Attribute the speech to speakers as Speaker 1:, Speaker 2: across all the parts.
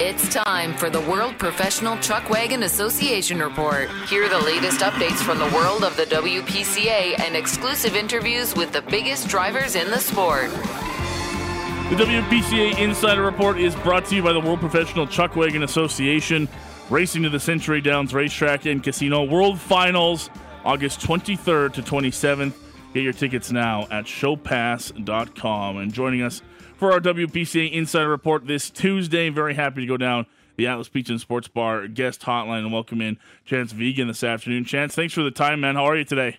Speaker 1: It's time for the World Professional Chuckwagon Association Report. Hear the latest updates from the world of the WPCA and exclusive interviews with the biggest drivers in the sport.
Speaker 2: The WPCA Insider Report is brought to you by the World Professional Chuckwagon Association. Racing to the Century Downs Racetrack and Casino World Finals, August 23rd to 27th. Get your tickets now at showpass.com. And joining us for our WPCA Insider Report this Tuesday, very happy to go down the Atlas Pizza and Sports Bar guest hotline and welcome in Chanse Vigen this afternoon. Chanse, thanks for the time, man. How are you today?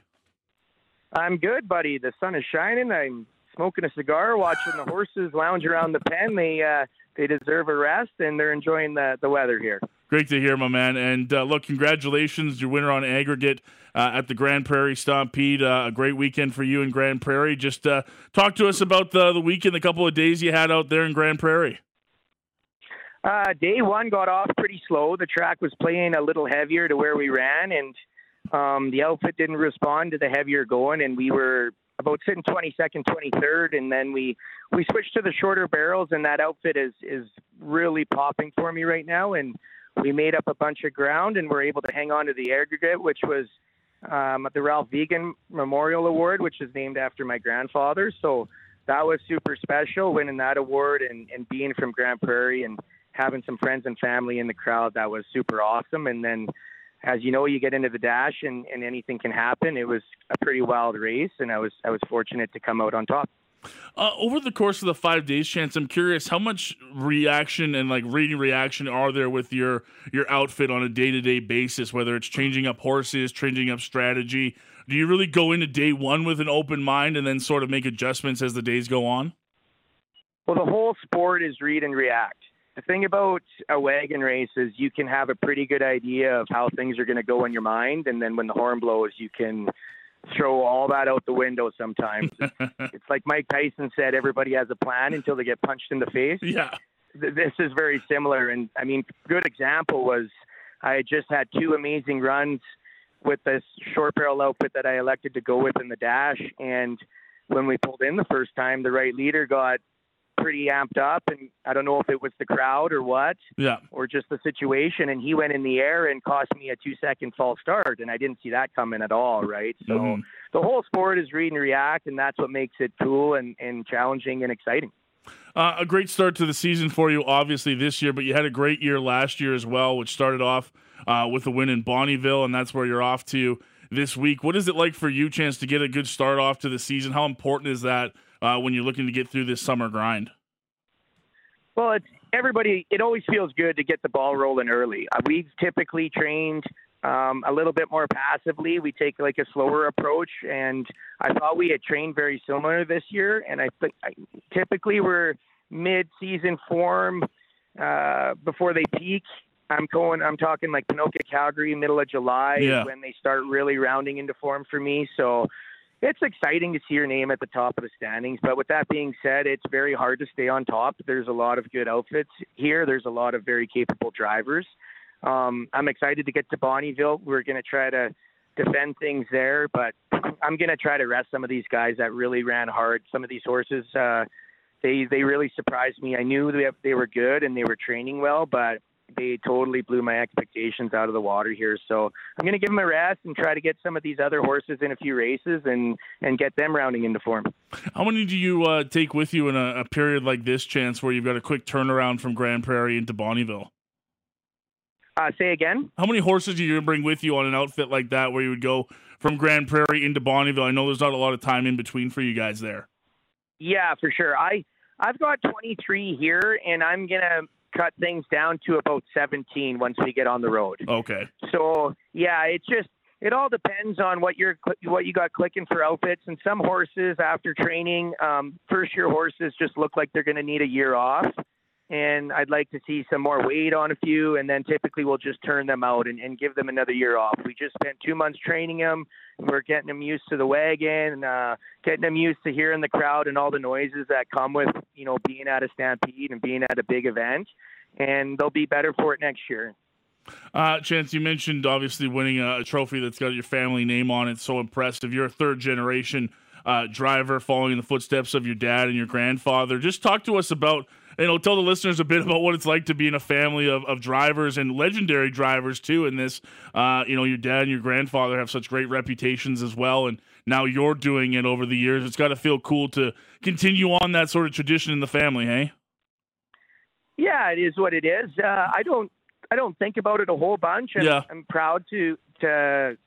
Speaker 3: I'm good, buddy. The sun is shining. I'm smoking a cigar, watching the horses lounge around the pen. They uh, they deserve a rest, and they're enjoying the the weather here.
Speaker 2: Great to hear, my man. And uh, look, congratulations, your winner on aggregate uh, at the Grand Prairie Stampede. Uh, a great weekend for you in Grand Prairie. Just uh, talk to us about the the weekend, the couple of days you had out there in Grand Prairie.
Speaker 3: Uh, day one got off pretty slow. The track was playing a little heavier to where we ran, and um, the outfit didn't respond to the heavier going, and we were about sitting 22nd, 23rd, and then we we switched to the shorter barrels, and that outfit is is really popping for me right now, and we made up a bunch of ground and were able to hang on to the aggregate, which was um, the Ralph Vigen Memorial Award, which is named after my grandfather. So that was super special, winning that award and, and being from Grand Prairie and having some friends and family in the crowd. That was super awesome. And then, as you know, you get into the dash and, and anything can happen. It was a pretty wild race, and I was I was fortunate to come out on top.
Speaker 2: Uh, over the course of the five days, Chanse, I'm curious how much reaction and like reading reaction are there with your your outfit on a day to day basis, whether it's changing up horses, changing up strategy. Do you really go into day one with an open mind and then sort of make adjustments as the days go on?
Speaker 3: Well, the whole sport is read and react. The thing about a wagon race is you can have a pretty good idea of how things are going to go in your mind, and then when the horn blows, you can throw all that out the window sometimes. it's like Mike Tyson said, everybody has a plan until they get punched in the face.
Speaker 2: Yeah.
Speaker 3: This is very similar. And I mean, good example was I just had two amazing runs with this short barrel outfit that I elected to go with in the dash. And when we pulled in the first time, the right leader got pretty amped up and I don't know if it was the crowd or what.
Speaker 2: Yeah.
Speaker 3: Or just the situation and he went in the air and cost me a 2 second false start and I didn't see that coming at all, right? So mm-hmm. the whole sport is read and react and that's what makes it cool and and challenging and exciting.
Speaker 2: Uh, a great start to the season for you, obviously this year, but you had a great year last year as well, which started off uh, with a win in Bonnyville, and that's where you're off to this week. What is it like for you, Chanse, to get a good start off to the season? How important is that uh, when you're looking to get through this summer grind?
Speaker 3: Well, it's everybody. It always feels good to get the ball rolling early. Uh, we've typically trained um, a little bit more passively. We take like a slower approach, and I thought we had trained very similar this year. And I think typically we're mid-season form uh, before they peak. I'm going. I'm talking like Ponoka, Calgary, middle of July
Speaker 2: yeah.
Speaker 3: when they start really rounding into form for me. So it's exciting to see your name at the top of the standings. But with that being said, it's very hard to stay on top. There's a lot of good outfits here. There's a lot of very capable drivers. Um, I'm excited to get to Bonnyville. We're going to try to defend things there, but I'm going to try to rest some of these guys that really ran hard. Some of these horses, uh, they they really surprised me. I knew they they were good and they were training well, but they totally blew my expectations out of the water here. So I'm going to give them a rest and try to get some of these other horses in a few races and and get them rounding into form.
Speaker 2: How many do you uh, take with you in a, a, period like this, Chanse, where you've got a quick turnaround from Grand Prairie into Bonnyville?
Speaker 3: Uh, say again.
Speaker 2: How many horses are you going to bring with you on an outfit like that, where you would go from Grand Prairie into Bonnyville? I know there's not a lot of time in between for you guys there.
Speaker 3: Yeah, for sure. I I've got 23 here, and I'm gonna cut things down to about 17 once we get on the road.
Speaker 2: Okay.
Speaker 3: So yeah, it just it all depends on what you're what you got clicking for outfits. And some horses after training, um, first year horses just look like they're going to need a year off and I'd like to see some more weight on a few, and then typically we'll just turn them out and, and give them another year off. We just spent two months training them. We're getting them used to the wagon, uh, getting them used to hearing the crowd and all the noises that come with, you know, being at a stampede and being at a big event, and they'll be better for it next year.
Speaker 2: Uh, Chanse, you mentioned obviously winning a, a trophy that's got your family name on it. So impressive. You're a third generation uh, driver following in the footsteps of your dad and your grandfather. Just talk to us about you know, tell the listeners a bit about what it's like to be in a family of, of drivers and legendary drivers too. In this, uh, you know, your dad and your grandfather have such great reputations as well, and now you're doing it over the years. It's got to feel cool to continue on that sort of tradition in the family, hey?
Speaker 3: Yeah, it is what it is. Uh, I don't, I don't think about it a whole bunch. And
Speaker 2: Yeah.
Speaker 3: I'm proud to to.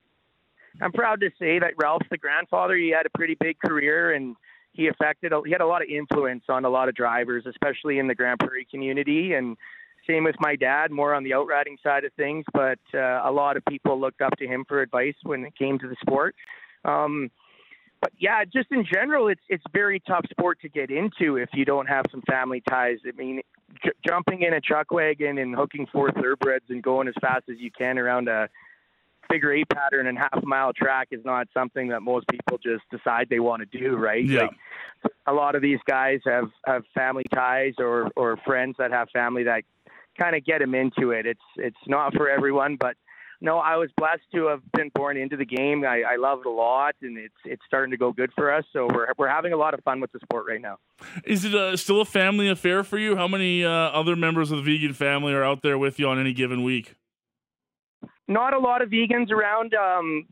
Speaker 3: I'm proud to say that Ralph's the grandfather. He had a pretty big career, and he affected. He had a lot of influence on a lot of drivers, especially in the Grand Prairie community. And same with my dad, more on the outriding side of things. But uh, a lot of people looked up to him for advice when it came to the sport. Um, but yeah, just in general, it's it's very tough sport to get into if you don't have some family ties. I mean, j- jumping in a chuck wagon and hooking four thoroughbreds and going as fast as you can around a figure eight pattern and half a mile track is not something that most people just decide they want to do, right?
Speaker 2: Yeah.
Speaker 3: Like, a lot of these guys have have family ties or or friends that have family that kind of get them into it. It's it's not for everyone, but no, I was blessed to have been born into the game. I, I love it a lot, and it's it's starting to go good for us. So we're we're having a lot of fun with the sport right now.
Speaker 2: Is it uh, still a family affair for you? How many uh, other members of the Vigen family are out there with you on any given week?
Speaker 3: Not a lot of Vigens around, um,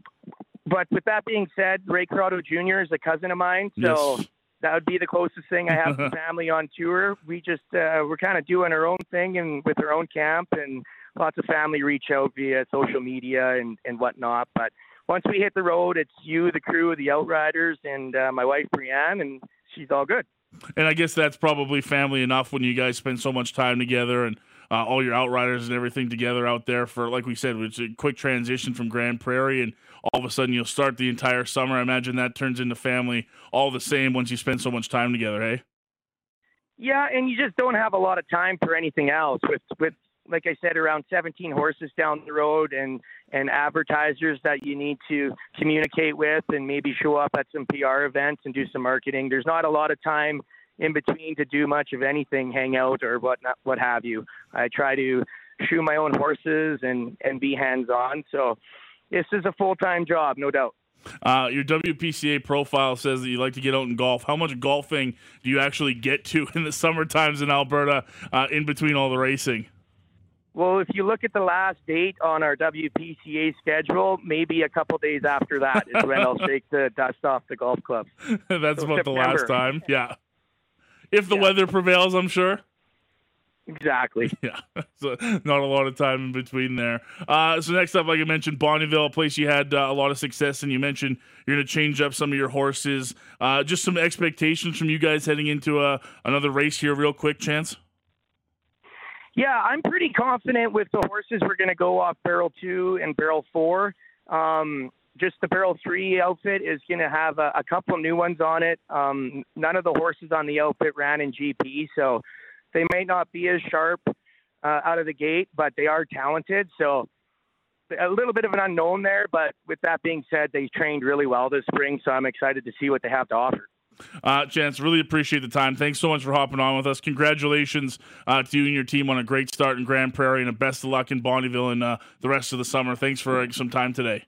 Speaker 3: but with that being said, Ray Croteau Jr. is a cousin of mine, so
Speaker 2: Yes.
Speaker 3: that would be the closest thing I have to family on tour. We just uh, we're kind of doing our own thing and with our own camp, and lots of family reach out via social media and and whatnot. But once we hit the road, it's you, the crew, the Outriders, and uh, my wife Brianne, and she's all good.
Speaker 2: And I guess that's probably family enough when you guys spend so much time together and uh, all your outriders and everything together out there for, like we said, it's a quick transition from Grand Prairie, and all of a sudden you'll start the entire summer. I imagine that turns into family all the same once you spend so much time together, hey?
Speaker 3: Yeah, and you just don't have a lot of time for anything else. With with like I said, around 17 horses down the road, and and advertisers that you need to communicate with, and maybe show up at some PR events and do some marketing. There's not a lot of time in between to do much of anything, hang out or what not, what have you. I try to shoe my own horses and and be hands on. So this is a full time job, no doubt.
Speaker 2: Uh, your WPCA profile says that you like to get out and golf. How much golfing do you actually get to in the summer times in Alberta uh, in between all the racing?
Speaker 3: Well, if you look at the last date on our WPCA schedule, maybe a couple days after that is when I'll shake the dust off the golf clubs.
Speaker 2: That's
Speaker 3: So
Speaker 2: about the last time. Yeah. If the
Speaker 3: Yeah.
Speaker 2: weather prevails, I'm sure.
Speaker 3: Exactly.
Speaker 2: Yeah, so not a lot of time in between there. Uh, so next up, like I mentioned, Bonnyville, a place you had uh, a lot of success, and you mentioned you're going to change up some of your horses. Uh, just some expectations from you guys heading into uh, another race here, real quick, Chanse.
Speaker 3: Yeah, I'm pretty confident with the horses we're going to go off barrel two and barrel four. Um, just the barrel three outfit is going to have a, a couple new ones on it. Um, none of the horses on the outfit ran in GP, so they may not be as sharp uh, out of the gate, but they are talented. So a little bit of an unknown there, but with that being said, they trained really well this spring, so I'm excited to see what they have to offer.
Speaker 2: Uh, Chanse, really appreciate the time. Thanks so much for hopping on with us. Congratulations uh, to you and your team on a great start in Grand Prairie, and a best of luck in Bonnyville and uh, the rest of the summer. Thanks for uh, some time today.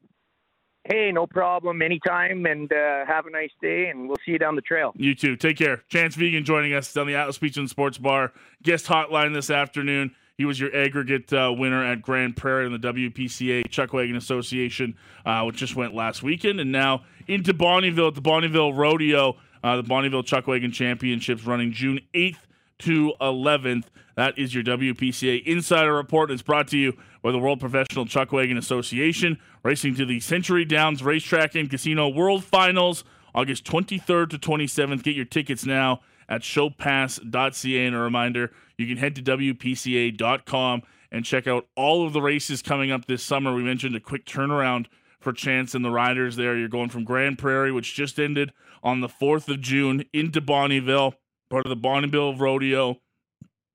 Speaker 3: Hey, no problem, anytime, and uh, have a nice day, and we'll see you down the trail.
Speaker 2: You too. Take care. Chanse Vigen joining us on the Atlas Beach and Sports Bar guest hotline this afternoon. He was your aggregate uh, winner at Grand Prairie in the WPCA Chuckwagon Association, uh, which just went last weekend, and now into Bonnyville at the Bonnyville Rodeo, uh, the Bonnyville Chuckwagon Championships, running June 8th to 11th. That is your WPCA Insider Report. It's brought to you by the World Professional Chuckwagon Association, racing to the Century Downs Racetrack and Casino World Finals, August 23rd to 27th. Get your tickets now at showpass.ca. And a reminder, you can head to WPCA.com and check out all of the races coming up this summer. We mentioned a quick turnaround for Chanse and the Riders there. You're going from Grand Prairie, which just ended on the 4th of June, into Bonnyville, part of the Bonnyville Rodeo.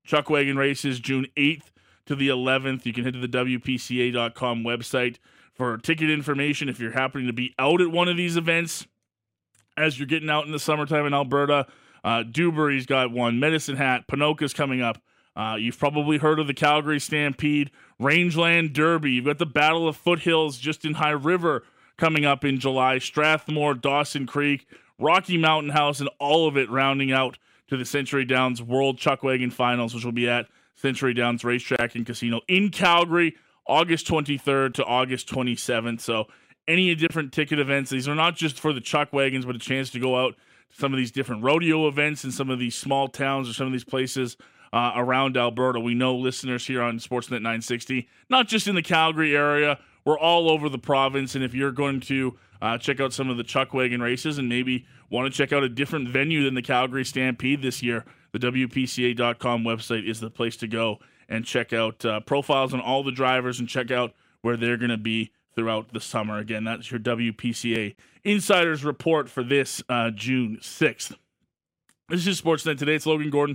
Speaker 2: Chuckwagon races June 8th to the 11th. You can head to the WPCA.com website for ticket information if you're happening to be out at one of these events as you're getting out in the summertime in Alberta. Uh, Dewberry's got one, Medicine Hat, Ponoka's coming up. Uh, you've probably heard of the Calgary Stampede, Rangeland Derby. You've got the Battle of Foothills just in High River coming up in July, Strathmore, Dawson Creek, Rocky Mountain House, and all of it rounding out to the Century Downs World Chuckwagon Finals, which will be at Century Downs Racetrack and Casino in Calgary, August 23rd to August 27th. So, any different ticket events, these are not just for the chuck wagons, but a chance to go out to some of these different rodeo events in some of these small towns or some of these places uh, around Alberta. We know listeners here on Sportsnet 960, not just in the Calgary area, we're all over the province. And if you're going to uh, check out some of the chuck wagon races and maybe want to check out a different venue than the Calgary Stampede this year, the WPCA.com website is the place to go and check out uh, profiles on all the drivers and check out where they're going to be throughout the summer. Again, that's your WPCA Insiders Report for this uh, June 6th. This is Sportsnet Today. It's Logan Gordon